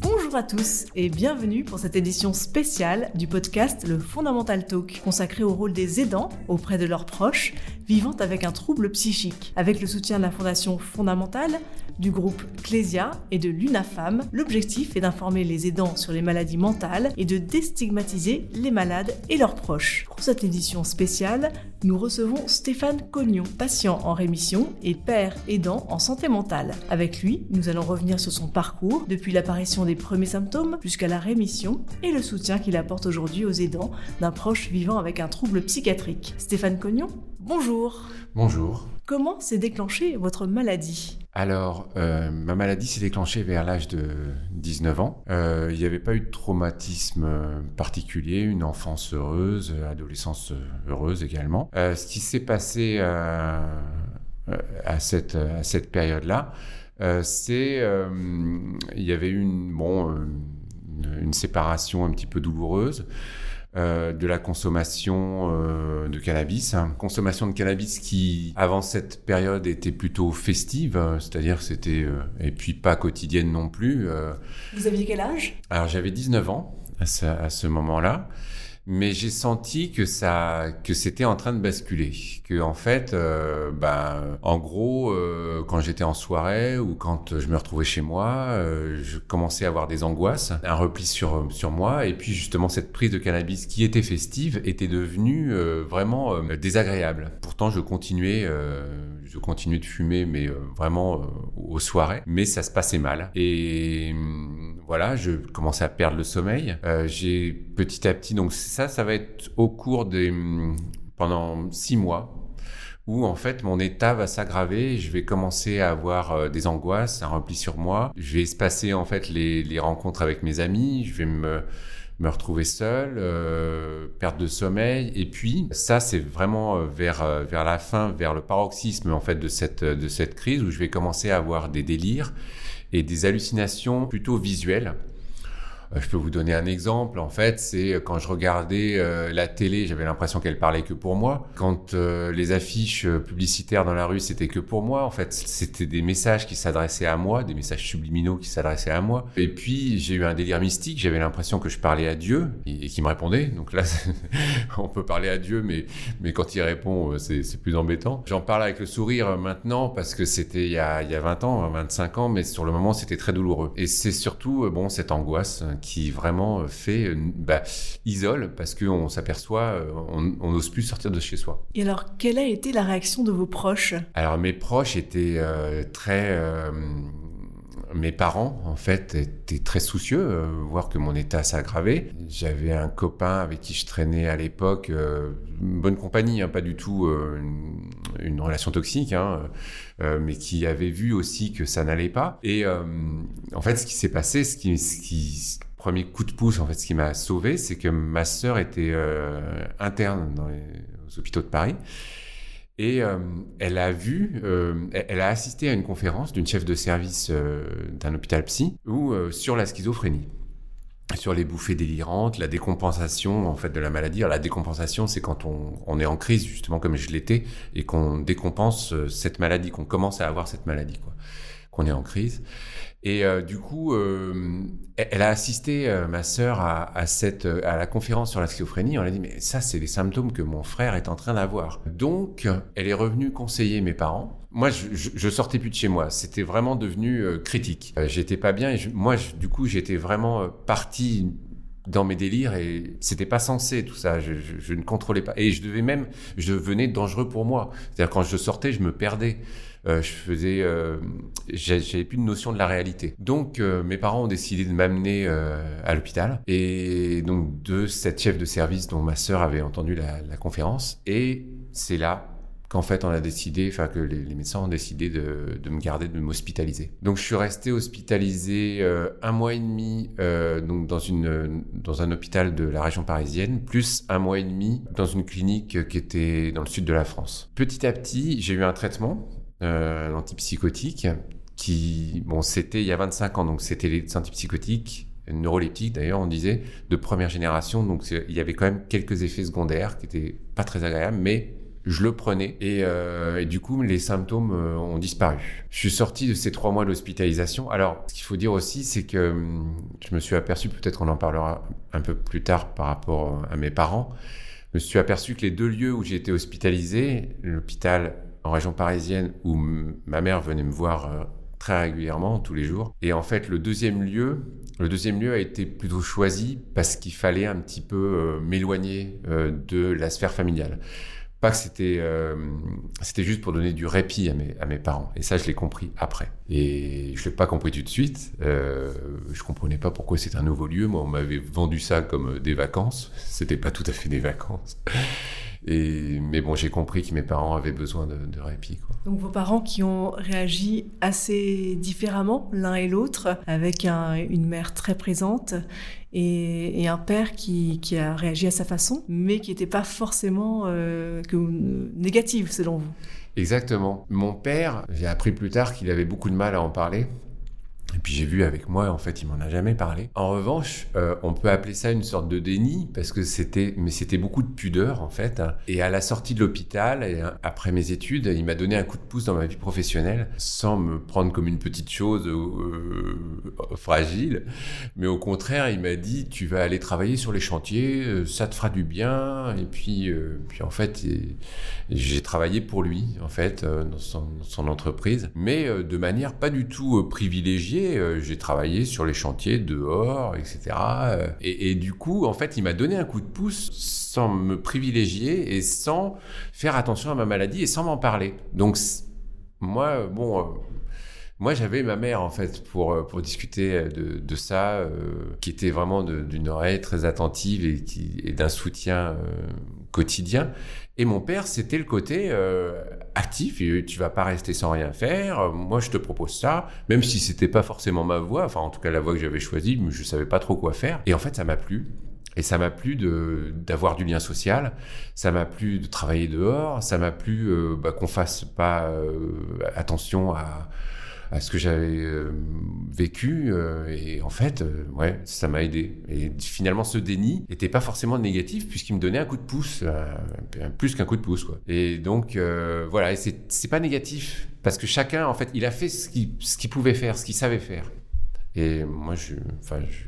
Bonjour à tous et bienvenue pour cette édition spéciale du podcast Le Fondamental Talk, consacré au rôle des aidants auprès de leurs proches vivant avec un trouble psychique. Avec le soutien de la Fondation Fondamentale, du groupe Clésia et de l'UNAFAM, l'objectif est d'informer les aidants sur les maladies mentales et de déstigmatiser les malades et leurs proches. Pour cette édition spéciale, nous recevons Stéphane Cognon, patient en rémission et père aidant en santé mentale. Avec lui, nous allons revenir sur son parcours depuis l'apparition des premiers symptômes jusqu'à la rémission et le soutien qu'il apporte aujourd'hui aux aidants d'un proche vivant avec un trouble psychiatrique. Stéphane Cognon, bonjour. Bonjour. Comment s'est déclenchée votre maladie? Alors, euh, ma maladie s'est déclenchée vers l'âge de 19 ans. Euh, il n'y avait pas eu de traumatisme particulier, une enfance heureuse, adolescence heureuse également. Euh, ce qui s'est passé à cette, à cette période-là, c'est il y avait une, bon, une séparation un petit peu douloureuse. Euh, de la consommation euh, de cannabis. Consommation de cannabis qui, avant cette période, était plutôt festive, c'est-à-dire c'était, euh, et puis pas quotidienne non plus. Vous aviez quel âge? Alors j'avais 19 ans à ce moment-là mais j'ai senti que ça que c'était en train de basculer. Que en fait euh, ben en gros euh, quand j'étais en soirée ou quand je me retrouvais chez moi euh, je commençais à avoir des angoisses un repli sur sur moi. Et puis justement cette prise de cannabis qui était festive était devenue vraiment désagréable. Pourtant je continuais je continuais de fumer mais vraiment aux soirées. Mais ça se passait mal. Et hum, voilà je commençais à perdre le sommeil. J'ai petit à petit donc ça, ça va être au cours des hum, pendant six mois où en fait mon état va s'aggraver, je vais commencer à avoir euh, des angoisses, un repli sur moi, je vais espacer en fait les, rencontres avec mes amis, je vais me me retrouver seul, euh, perte de sommeil, et puis ça c'est vraiment euh, vers euh, vers la fin, vers le paroxysme en fait de cette de cette crise où je vais commencer à avoir des délires et des hallucinations plutôt visuelles. Euh, je peux vous donner un exemple. En fait, c'est euh, quand je regardais euh, la télé, j'avais l'impression qu'elle parlait que pour moi. Quand les affiches publicitaires dans la rue, c'était que pour moi. En fait, c'était des messages qui s'adressaient à moi, des messages subliminaux qui s'adressaient à moi. Et puis, j'ai eu un délire mystique. J'avais l'impression que je parlais à Dieu et, qu'il me répondait. Donc là, on peut parler à Dieu, mais, mais quand il répond, c'est plus embêtant. J'en parle avec le sourire maintenant parce que c'était il, y a, il y a 20 ans, 25 ans, mais sur le moment, c'était très douloureux. Et c'est surtout, bon, cette angoisse qui vraiment euh, fait, euh, bah, isole parce qu'on s'aperçoit, euh, on n'ose plus sortir de chez soi. Et alors, quelle a été la réaction de vos proches? Alors, mes proches étaient très mes parents, en fait, étaient très soucieux, euh, voir que mon état s'aggravait. J'avais un copain avec qui je traînais à l'époque, une bonne compagnie, hein, pas du tout une, relation toxique, hein, mais qui avait vu aussi que ça n'allait pas. Et en fait, ce qui s'est passé, ce qui, ce qui premier coup de pouce, en fait, ce qui m'a sauvé, c'est que ma sœur était euh, interne aux hôpitaux de Paris. Et euh, elle a vu, euh, elle a assisté à une conférence d'une chef de service d'un hôpital psy ou sur la schizophrénie, sur les bouffées délirantes, la décompensation en fait de la maladie. La décompensation, c'est quand on, on, est en crise justement comme je l'étais et qu'on décompense cette maladie, qu'on commence à avoir cette maladie, quoi, qu'on est en crise. Et euh, du coup, euh, elle a assisté, euh, ma sœur, à, cette, à la conférence sur la schizophrénie. On a dit, mais ça, c'est les symptômes que mon frère est en train d'avoir. Donc, elle est revenue conseiller mes parents. Moi, je, je, je sortais plus de chez moi. C'était vraiment devenu critique. j'étais pas bien et moi, du coup, j'étais vraiment parti dans mes délires et c'était pas censé tout ça. Je, je, je, ne contrôlais pas et je devais même, je devenais dangereux pour moi. C'est-à-dire quand je sortais, je me perdais. Euh, je faisais, euh, j'avais plus de notion de la réalité. Donc euh, mes parents ont décidé de m'amener à l'hôpital et donc de cette chef de service dont ma sœur avait entendu la, conférence et c'est là qu'en fait on a décidé, enfin que les, médecins ont décidé de, me garder, de m'hospitaliser. Donc je suis resté hospitalisé un mois et demi donc dans une dans un hôpital de la région parisienne, plus un mois et demi dans une clinique qui était dans le sud de la France. Petit à petit, j'ai eu un traitement euh, antipsychotique qui, bon, c'était il y a 25 ans, donc c'était les antipsychotiques neuroleptiques d'ailleurs, on disait, de première génération, donc il y avait quand même quelques effets secondaires qui étaient pas très agréables, mais je le prenais et, euh, du coup les symptômes euh, ont disparu. Je suis sorti de ces trois mois d'hospitalisation. Alors ce qu'il faut dire aussi c'est que hum, je me suis aperçu, peut-être qu'on en parlera un peu plus tard par rapport à mes parents, je me suis aperçu que les deux lieux où j'ai été hospitalisé, l'hôpital en région parisienne où ma mère venait me voir euh, très régulièrement, tous les jours. Et en fait, le deuxième lieu, le deuxième lieu a été plutôt choisi parce qu'il fallait un petit peu m'éloigner de la sphère familiale. Pas que c'était euh, c'était juste pour donner du répit à mes, à mes parents. Et ça, je l'ai compris après. Et je l'ai pas compris tout de suite. Euh, je comprenais pas pourquoi c'était un nouveau lieu. Moi, on m'avait vendu ça comme des vacances. C'était pas tout à fait des vacances. Et, mais bon, j'ai compris que mes parents avaient besoin de, de répit. Quoi. Donc vos parents qui ont réagi assez différemment l'un et l'autre, avec un, une mère très présente et, et un père qui, qui, a réagi à sa façon, mais qui n'était pas forcément euh, que, négative selon vous? Exactement. Mon père, j'ai appris plus tard qu'il avait beaucoup de mal à en parler et puis j'ai vu avec moi, en fait, il m'en a jamais parlé. En revanche, euh, on peut appeler ça une sorte de déni parce que c'était, mais c'était beaucoup de pudeur en fait. Et à la sortie de l'hôpital et après mes études, il m'a donné un coup de pouce dans ma vie professionnelle, sans me prendre comme une petite chose euh, fragile, mais au contraire, il m'a dit tu vas aller travailler sur les chantiers, euh, ça te fera du bien. Et puis, euh, puis en fait, j'ai travaillé pour lui en fait euh, dans son, entreprise, mais euh, de manière pas du tout privilégiée euh, j'ai travaillé sur les chantiers dehors, etc. Euh, et, du coup, en fait, il m'a donné un coup de pouce sans me privilégier et sans faire attention à ma maladie et sans m'en parler. Donc, moi, bon, euh, moi, j'avais ma mère, en fait, pour, pour discuter de, ça, qui était vraiment d'une oreille très attentive et, et d'un soutien quotidien. Et mon père, c'était le côté actif. Et tu vas pas rester sans rien faire. Moi, je te propose ça, même si c'était pas forcément ma voix. Enfin, en tout cas, la voix que j'avais choisie, mais je savais pas trop quoi faire. Et en fait, ça m'a plu. Et ça m'a plu d'avoir du lien social. Ça m'a plu de travailler dehors. Ça m'a plu euh, bah, qu'on fasse pas euh, attention à à ce que j'avais euh, vécu euh, et en fait euh, ouais ça m'a aidé et finalement ce déni n'était pas forcément négatif puisqu'il me donnait un coup de pouce plus qu'un coup de pouce quoi et donc voilà et c'est pas négatif parce que chacun en fait il a fait ce qu'il pouvait faire ce qu'il savait faire et moi je enfin je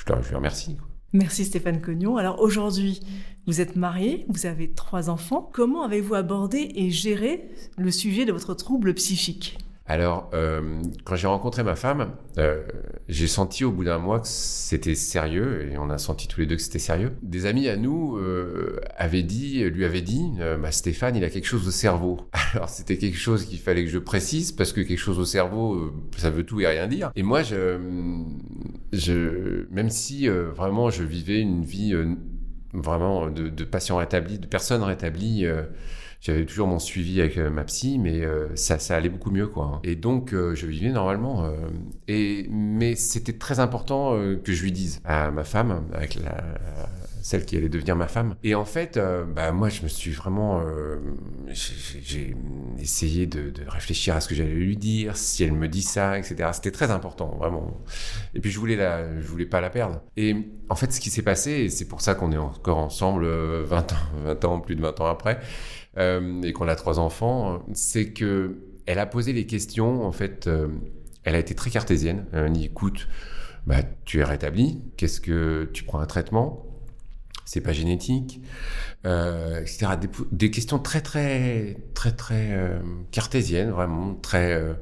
je, je remercie. Merci Stéphane Cognon. Alors aujourd'hui, vous êtes marié, vous avez trois enfants. Comment avez-vous abordé et géré le sujet de votre trouble psychique? Alors, euh, quand j'ai rencontré ma femme, euh, j'ai senti au bout d'un mois que c'était sérieux, et on a senti tous les deux que c'était sérieux. Des amis à nous euh, avaient dit, lui avaient dit, bah, Stéphane, il a quelque chose au cerveau. Alors, c'était quelque chose qu'il fallait que je précise, parce que quelque chose au cerveau, ça veut tout et rien dire. Et moi, je, même si vraiment je vivais une vie vraiment de, de patient rétabli, de personne rétablie, j'avais toujours mon suivi avec euh, ma psy, mais euh, ça, allait beaucoup mieux, quoi. Et donc, euh, je vivais normalement. Et mais c'était très important que je lui dise à ma femme, avec la, celle qui allait devenir ma femme. Et en fait, bah, moi, je me suis vraiment, j'ai essayé de, de, réfléchir à ce que j'allais lui dire, si elle me dit ça, etc. C'était très important, vraiment. Et puis, je voulais la, je voulais pas la perdre. Et en fait, ce qui s'est passé, et c'est pour ça qu'on est encore ensemble 20 ans, 20 ans, plus de 20 ans après, euh, et qu'on a trois enfants, c'est que elle a posé les questions. En fait, euh, elle a été très cartésienne. Elle dit écoute, bah, tu es rétabli. Qu'est-ce que tu prends un traitement? C'est pas génétique, euh, etc. Des, des, questions très très très très euh, cartésiennes, vraiment très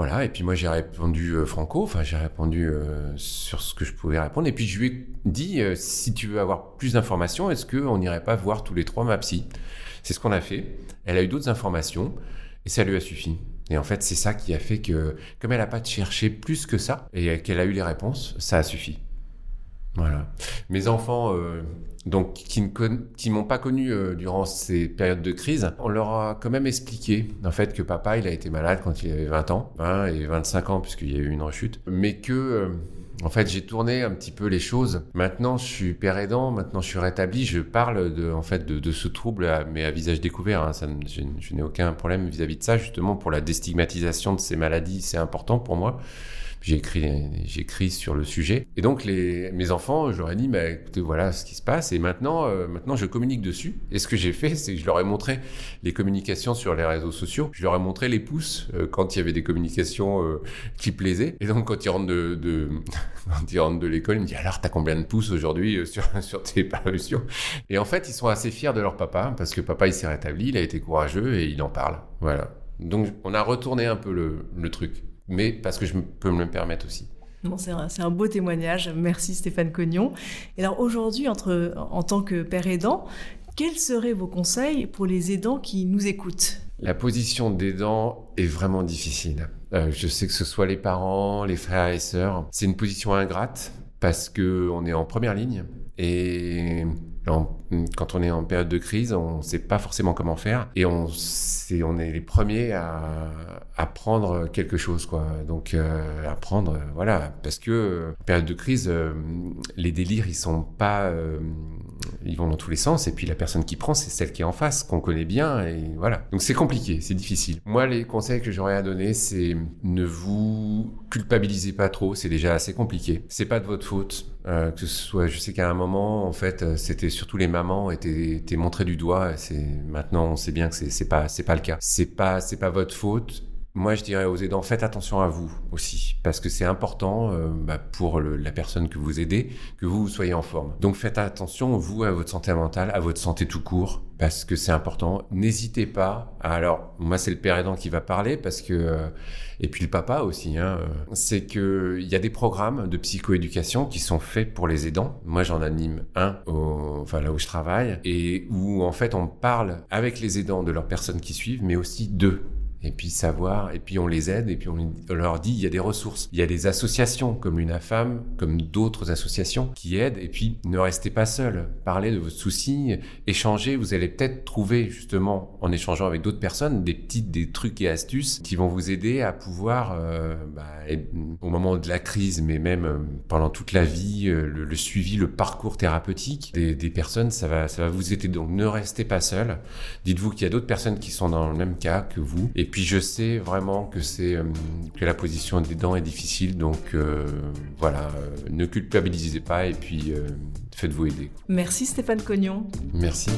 voilà, et puis moi j'ai répondu euh, franco, enfin j'ai répondu euh, sur ce que je pouvais répondre, et puis je lui ai dit, euh, si tu veux avoir plus d'informations, est-ce qu'on n'irait pas voir tous les trois ma psy? C'est ce qu'on a fait, elle a eu d'autres informations, et ça lui a suffi. Et en fait c'est ça qui a fait que, comme elle n'a pas cherché plus que ça, et qu'elle a eu les réponses, ça a suffi. Voilà. Mes enfants, euh, donc qui ne m'ont pas connu euh, durant ces périodes de crise, on leur a quand même expliqué en fait que papa il a été malade quand il avait 20 ans, 20 et 25 ans puisqu'il y a eu une rechute, mais que euh, en fait j'ai tourné un petit peu les choses. Maintenant je suis père aidant, maintenant je suis rétabli, je parle de en fait de, ce trouble mais à visage découvert. Hein, je, n'ai aucun problème vis-à-vis -vis de ça justement pour la déstigmatisation de ces maladies, c'est important pour moi J'ai écrit sur le sujet. Et donc, les, mes enfants, ai dit, bah, écoutez, voilà ce qui se passe. Et maintenant, euh, maintenant, je communique dessus. Et ce que j'ai fait, c'est que je leur ai montré les communications sur les réseaux sociaux. Je leur ai montré les pouces euh, quand il y avait des communications euh, qui plaisaient. Et donc, quand ils rentrent de, de quand ils rentrent de l'école, ils me disent, alors, t'as combien de pouces aujourd'hui sur, sur tes parutions? Et en fait, ils sont assez fiers de leur papa parce que papa, il s'est rétabli, il a été courageux et il en parle. Voilà. Donc, on a retourné un peu le, le truc mais parce que je peux me le permettre aussi. Bon, c'est un, un, beau témoignage. Merci Stéphane Cognon. Et alors aujourd'hui, entre, en tant que père aidant, quels seraient vos conseils pour les aidants qui nous écoutent? La position d'aidant est vraiment difficile. Euh, je sais que ce soit les parents, les frères et sœurs, c'est une position ingrate parce que on est en première ligne et quand on est en période de crise, on ne sait pas forcément comment faire et on, est, les premiers à, à prendre quelque chose, quoi. Donc, euh, à euh, voilà, parce que euh, période de crise, les délires, ils sont pas, ils vont dans tous les sens et puis la personne qui prend, c'est celle qui est en face, qu'on connaît bien et voilà. Donc, c'est compliqué, c'est difficile. Moi, les conseils que j'aurais à donner, c'est ne vous culpabilisez pas trop, c'est déjà assez compliqué. C'est pas de votre faute. que ce soit, je sais qu'à un moment, en fait, c'était surtout les mamans étaient, étaient montrées du doigt. C'est maintenant, on sait bien que c'est pas, c'est pas le cas. C'est pas, c'est pas votre faute. Moi, je dirais aux aidants, faites attention à vous aussi, parce que c'est important euh, bah, pour la personne que vous aidez, que vous, soyez en forme. Donc faites attention, vous, à votre santé mentale, à votre santé tout court, parce que c'est important. N'hésitez pas. alors, moi, c'est le père aidant qui va parler, parce que... Euh, et puis le papa aussi, hein, euh, c'est qu'il y a des programmes de psychoéducation qui sont faits pour les aidants. Moi, j'en anime un, enfin là où je travaille, et où en fait on parle avec les aidants de leurs personnes qui suivent, mais aussi d'eux et puis savoir, et puis on les aide, et puis on leur dit, il y a des ressources. Il y a des associations comme l'UNAFAM, comme d'autres associations qui aident, et puis ne restez pas seul. Parlez de vos soucis, échangez, vous allez peut-être trouver justement, en échangeant avec d'autres personnes, des petites, des trucs et astuces qui vont vous aider à pouvoir, euh, bah, au moment de la crise, mais même euh, pendant toute la vie, euh, le, suivi, le parcours thérapeutique des, personnes, ça va, ça va vous aider. Donc ne restez pas seul. Dites-vous qu'il y a d'autres personnes qui sont dans le même cas que vous, puis je sais vraiment que c'est euh, que la position des dents est difficile, donc euh, voilà, euh, ne culpabilisez pas et puis faites-vous aider. Merci Stéphane Cognon. Merci.